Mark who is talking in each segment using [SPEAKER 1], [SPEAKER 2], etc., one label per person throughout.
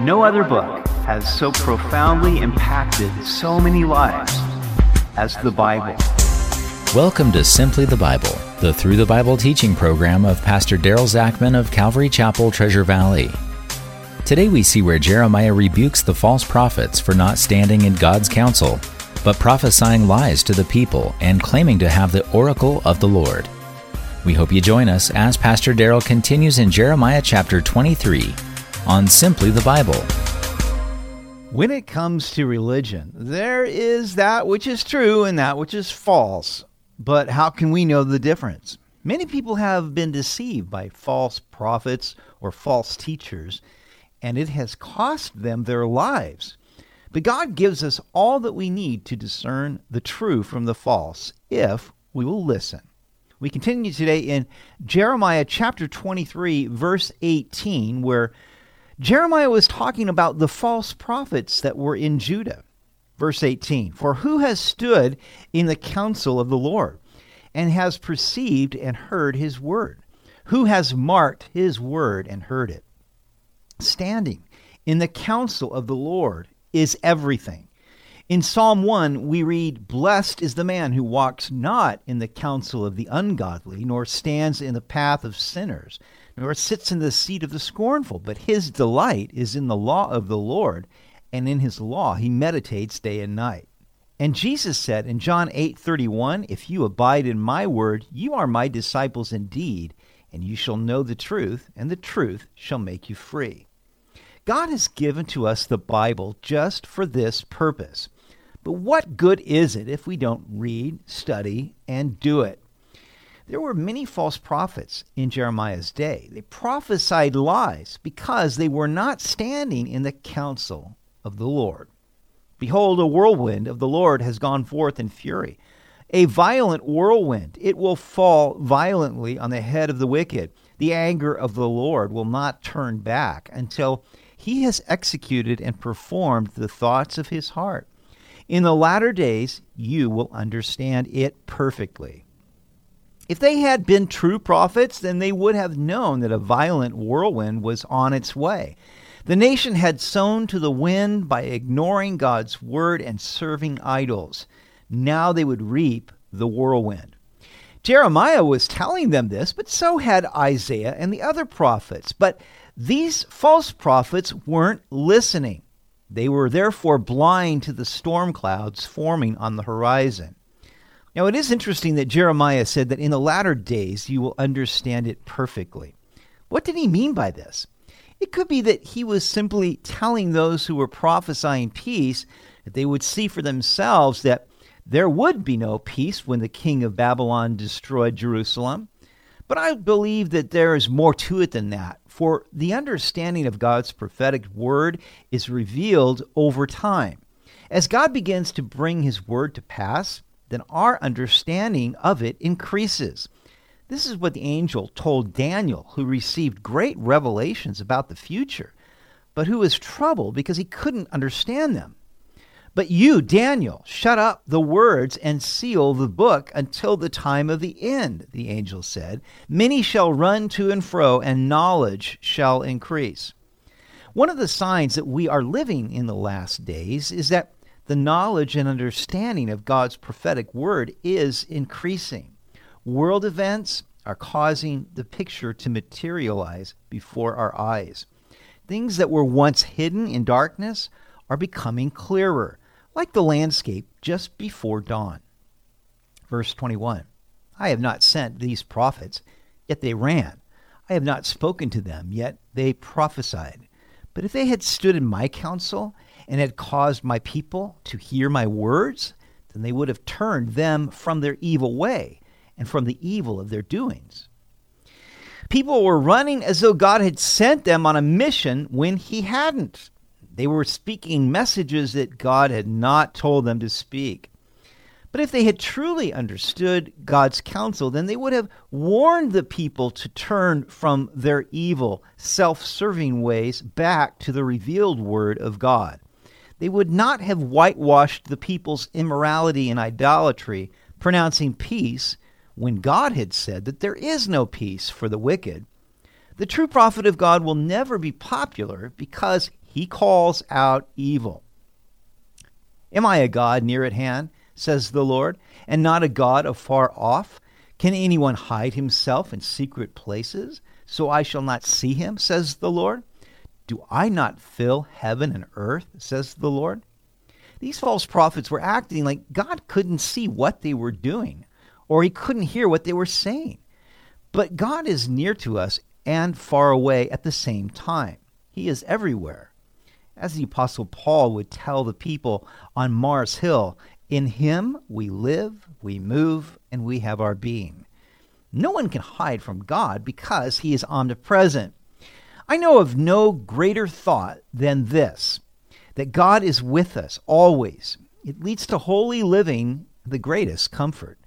[SPEAKER 1] No other book has so profoundly impacted so many lives as the Bible.
[SPEAKER 2] Welcome to Simply the Bible, the Through the Bible teaching program of Pastor Daryl Zachman of Calvary Chapel, Treasure Valley. Today we see where Jeremiah rebukes the false prophets for not standing in God's counsel, but prophesying lies to the people and claiming to have the oracle of the Lord. We hope you join us as Pastor Daryl continues in Jeremiah chapter 23 on Simply the Bible.
[SPEAKER 3] When it comes to religion, there is that which is true and that which is false. But how can we know the difference? Many people have been deceived by false prophets or false teachers, and it has cost them their lives. But God gives us all that we need to discern the true from the false if we will listen. We continue today in Jeremiah chapter 23, verse 18, where Jeremiah was talking about the false prophets that were in Judah. Verse 18 For who has stood in the counsel of the Lord, and has perceived and heard his word? Who has marked his word and heard it? Standing in the counsel of the Lord is everything in Psalm 1, we read, Blessed is the man who walks not in the counsel of the ungodly, nor stands in the path of sinners, nor sits in the seat of the scornful, but his delight is in the law of the Lord, and in his law he meditates day and night. And Jesus said in John 8:31, If you abide in my word, you are my disciples indeed, and you shall know the truth, and the truth shall make you free. God has given to us the Bible just for this purpose. But what good is it if we don't read, study, and do it? There were many false prophets in Jeremiah's day. They prophesied lies because they were not standing in the counsel of the Lord. Behold, a whirlwind of the Lord has gone forth in fury. A violent whirlwind. It will fall violently on the head of the wicked. The anger of the Lord will not turn back until he has executed and performed the thoughts of his heart. In the latter days, you will understand it perfectly. If they had been true prophets, then they would have known that a violent whirlwind was on its way. The nation had sown to the wind by ignoring God's word and serving idols. Now they would reap the whirlwind. Jeremiah was telling them this, but so had Isaiah and the other prophets. But these false prophets weren't listening. They were therefore blind to the storm clouds forming on the horizon. Now, it is interesting that Jeremiah said that in the latter days you will understand it perfectly. What did he mean by this? It could be that he was simply telling those who were prophesying peace that they would see for themselves that there would be no peace when the king of Babylon destroyed Jerusalem. But I believe that there is more to it than that, for the understanding of God's prophetic word is revealed over time. As God begins to bring his word to pass, then our understanding of it increases. This is what the angel told Daniel, who received great revelations about the future, but who was troubled because he couldn't understand them. But you, Daniel, shut up the words and seal the book until the time of the end, the angel said. Many shall run to and fro, and knowledge shall increase. One of the signs that we are living in the last days is that the knowledge and understanding of God's prophetic word is increasing. World events are causing the picture to materialize before our eyes. Things that were once hidden in darkness are becoming clearer like the landscape just before dawn. Verse 21 I have not sent these prophets, yet they ran. I have not spoken to them, yet they prophesied. But if they had stood in my counsel and had caused my people to hear my words, then they would have turned them from their evil way and from the evil of their doings. People were running as though God had sent them on a mission when He hadn't. They were speaking messages that God had not told them to speak. But if they had truly understood God's counsel, then they would have warned the people to turn from their evil, self serving ways back to the revealed word of God. They would not have whitewashed the people's immorality and idolatry, pronouncing peace when God had said that there is no peace for the wicked. The true prophet of God will never be popular because he calls out evil. Am I a God near at hand, says the Lord, and not a God afar off? Can anyone hide himself in secret places, so I shall not see him, says the Lord? Do I not fill heaven and earth, says the Lord? These false prophets were acting like God couldn't see what they were doing, or he couldn't hear what they were saying. But God is near to us and far away at the same time. He is everywhere. As the Apostle Paul would tell the people on Mars Hill, in him we live, we move, and we have our being. No one can hide from God because he is omnipresent. I know of no greater thought than this that God is with us always. It leads to holy living, the greatest comfort.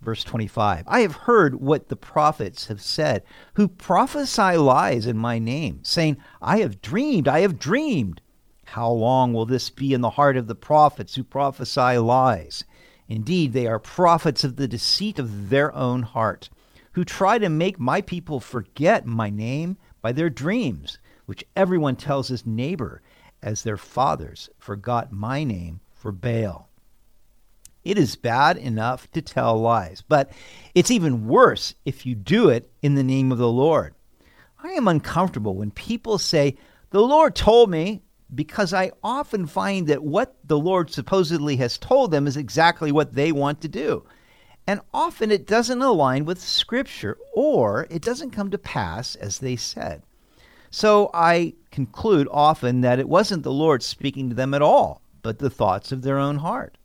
[SPEAKER 3] Verse 25 I have heard what the prophets have said, who prophesy lies in my name, saying, I have dreamed, I have dreamed. How long will this be in the heart of the prophets who prophesy lies? Indeed, they are prophets of the deceit of their own heart, who try to make my people forget my name by their dreams, which everyone tells his neighbor, as their fathers forgot my name for Baal. It is bad enough to tell lies, but it's even worse if you do it in the name of the Lord. I am uncomfortable when people say, The Lord told me, because I often find that what the Lord supposedly has told them is exactly what they want to do. And often it doesn't align with Scripture, or it doesn't come to pass as they said. So I conclude often that it wasn't the Lord speaking to them at all, but the thoughts of their own heart.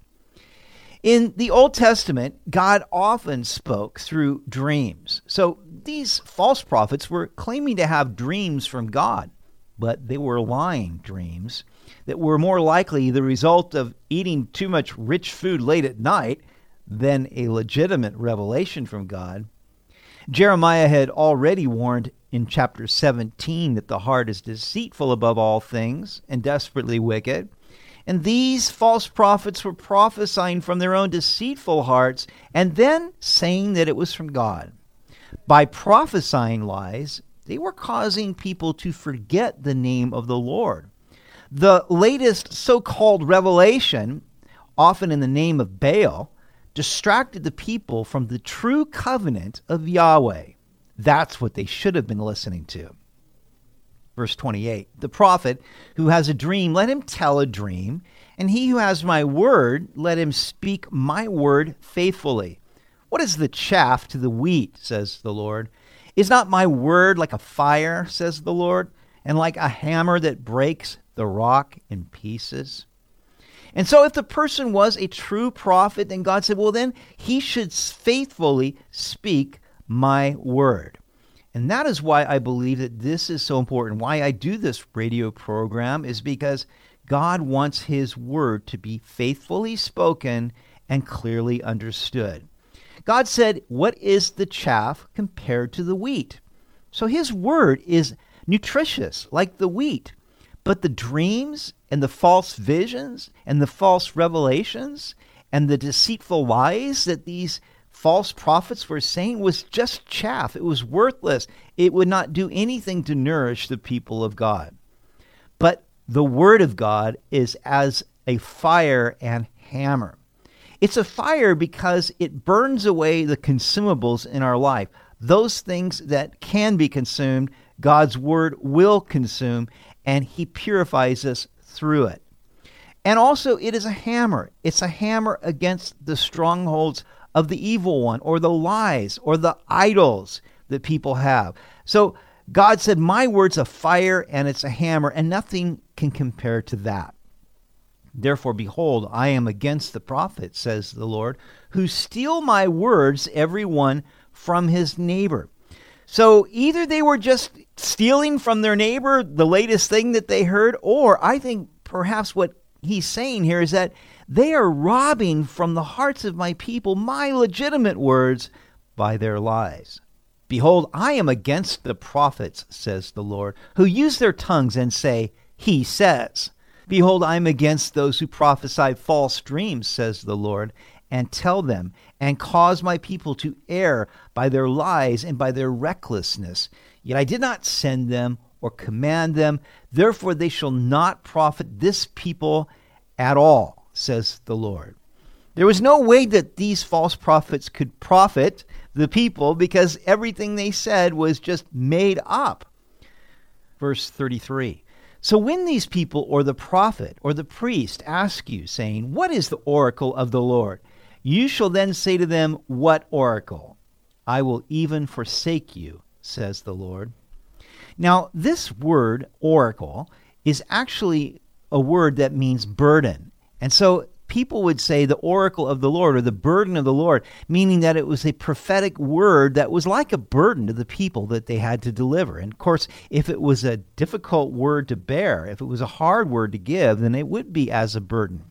[SPEAKER 3] In the Old Testament, God often spoke through dreams. So these false prophets were claiming to have dreams from God, but they were lying dreams that were more likely the result of eating too much rich food late at night than a legitimate revelation from God. Jeremiah had already warned in chapter 17 that the heart is deceitful above all things and desperately wicked. And these false prophets were prophesying from their own deceitful hearts and then saying that it was from God. By prophesying lies, they were causing people to forget the name of the Lord. The latest so called revelation, often in the name of Baal, distracted the people from the true covenant of Yahweh. That's what they should have been listening to. Verse 28 The prophet who has a dream, let him tell a dream, and he who has my word, let him speak my word faithfully. What is the chaff to the wheat, says the Lord? Is not my word like a fire, says the Lord, and like a hammer that breaks the rock in pieces? And so, if the person was a true prophet, then God said, well, then he should faithfully speak my word. And that is why I believe that this is so important. Why I do this radio program is because God wants his word to be faithfully spoken and clearly understood. God said, What is the chaff compared to the wheat? So his word is nutritious, like the wheat. But the dreams and the false visions and the false revelations and the deceitful lies that these false prophets were saying was just chaff. It was worthless. It would not do anything to nourish the people of God. But the Word of God is as a fire and hammer. It's a fire because it burns away the consumables in our life. Those things that can be consumed, God's Word will consume, and He purifies us through it. And also, it is a hammer. It's a hammer against the strongholds of the evil one or the lies or the idols that people have. So God said, My word's a fire and it's a hammer, and nothing can compare to that. Therefore, behold, I am against the prophets, says the Lord, who steal my words, every one from his neighbor. So either they were just stealing from their neighbor the latest thing that they heard, or I think perhaps what he's saying here is that they are robbing from the hearts of my people my legitimate words by their lies. Behold, I am against the prophets, says the Lord, who use their tongues and say, He says. Behold, I am against those who prophesy false dreams, says the Lord, and tell them, and cause my people to err by their lies and by their recklessness. Yet I did not send them or command them. Therefore, they shall not profit this people at all, says the Lord. There was no way that these false prophets could profit the people because everything they said was just made up. Verse 33. So when these people or the prophet or the priest ask you, saying, What is the oracle of the Lord? You shall then say to them, What oracle? I will even forsake you, says the Lord. Now, this word, oracle, is actually a word that means burden. And so people would say the oracle of the Lord or the burden of the Lord, meaning that it was a prophetic word that was like a burden to the people that they had to deliver. And of course, if it was a difficult word to bear, if it was a hard word to give, then it would be as a burden.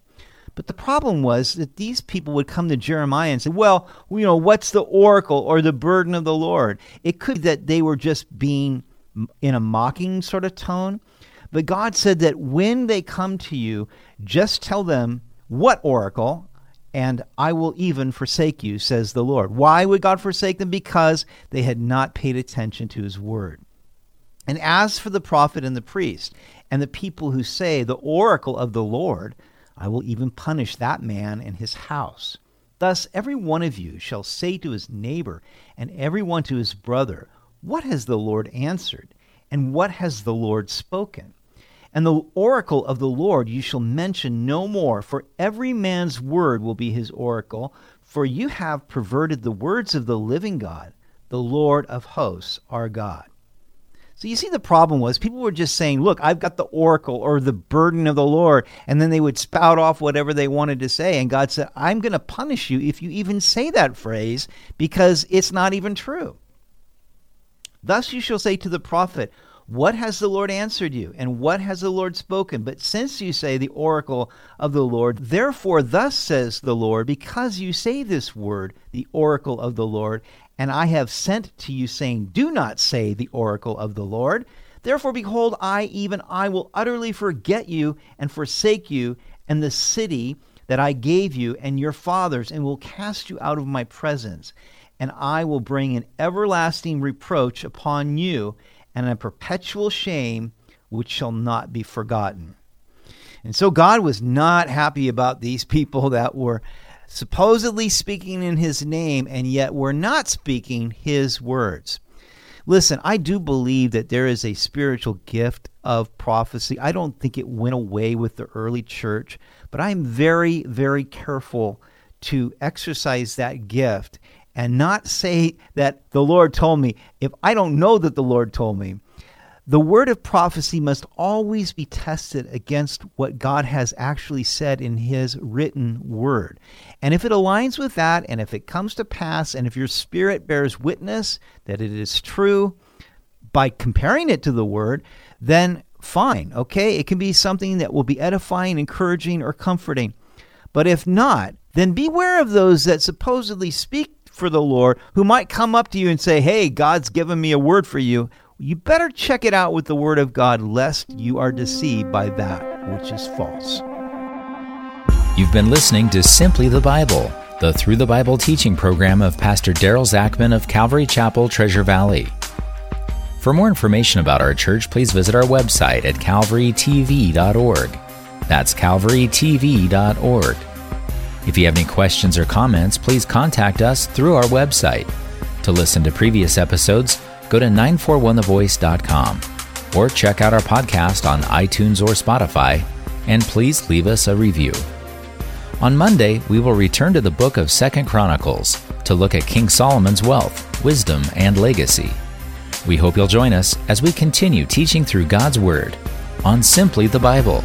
[SPEAKER 3] But the problem was that these people would come to Jeremiah and say, Well, you know, what's the oracle or the burden of the Lord? It could be that they were just being in a mocking sort of tone. But God said that when they come to you, just tell them what oracle? And I will even forsake you, says the Lord. Why would God forsake them? Because they had not paid attention to his word. And as for the prophet and the priest, and the people who say, The oracle of the Lord, I will even punish that man and his house. Thus every one of you shall say to his neighbor, and every one to his brother, What has the Lord answered? And what has the Lord spoken? And the oracle of the Lord you shall mention no more, for every man's word will be his oracle, for you have perverted the words of the living God, the Lord of hosts, our God. So you see, the problem was people were just saying, Look, I've got the oracle or the burden of the Lord. And then they would spout off whatever they wanted to say. And God said, I'm going to punish you if you even say that phrase because it's not even true. Thus you shall say to the prophet, what has the Lord answered you? And what has the Lord spoken? But since you say the oracle of the Lord, therefore, thus says the Lord, because you say this word, the oracle of the Lord, and I have sent to you, saying, Do not say the oracle of the Lord. Therefore, behold, I, even I, will utterly forget you and forsake you, and the city that I gave you and your fathers, and will cast you out of my presence. And I will bring an everlasting reproach upon you and a perpetual shame which shall not be forgotten. And so God was not happy about these people that were supposedly speaking in his name and yet were not speaking his words. Listen, I do believe that there is a spiritual gift of prophecy. I don't think it went away with the early church, but I'm very, very careful to exercise that gift and not say that the Lord told me if I don't know that the Lord told me. The word of prophecy must always be tested against what God has actually said in His written word. And if it aligns with that, and if it comes to pass, and if your spirit bears witness that it is true by comparing it to the word, then fine, okay? It can be something that will be edifying, encouraging, or comforting. But if not, then beware of those that supposedly speak for the Lord who might come up to you and say, Hey, God's given me a word for you. You better check it out with the Word of God, lest you are deceived by that which is false.
[SPEAKER 2] You've been listening to Simply the Bible, the Through the Bible teaching program of Pastor Daryl Zachman of Calvary Chapel, Treasure Valley. For more information about our church, please visit our website at calvarytv.org. That's calvarytv.org. If you have any questions or comments, please contact us through our website. To listen to previous episodes, go to 941thevoice.com or check out our podcast on iTunes or Spotify, and please leave us a review. On Monday, we will return to the book of Second Chronicles to look at King Solomon's wealth, wisdom, and legacy. We hope you'll join us as we continue teaching through God's Word on Simply the Bible.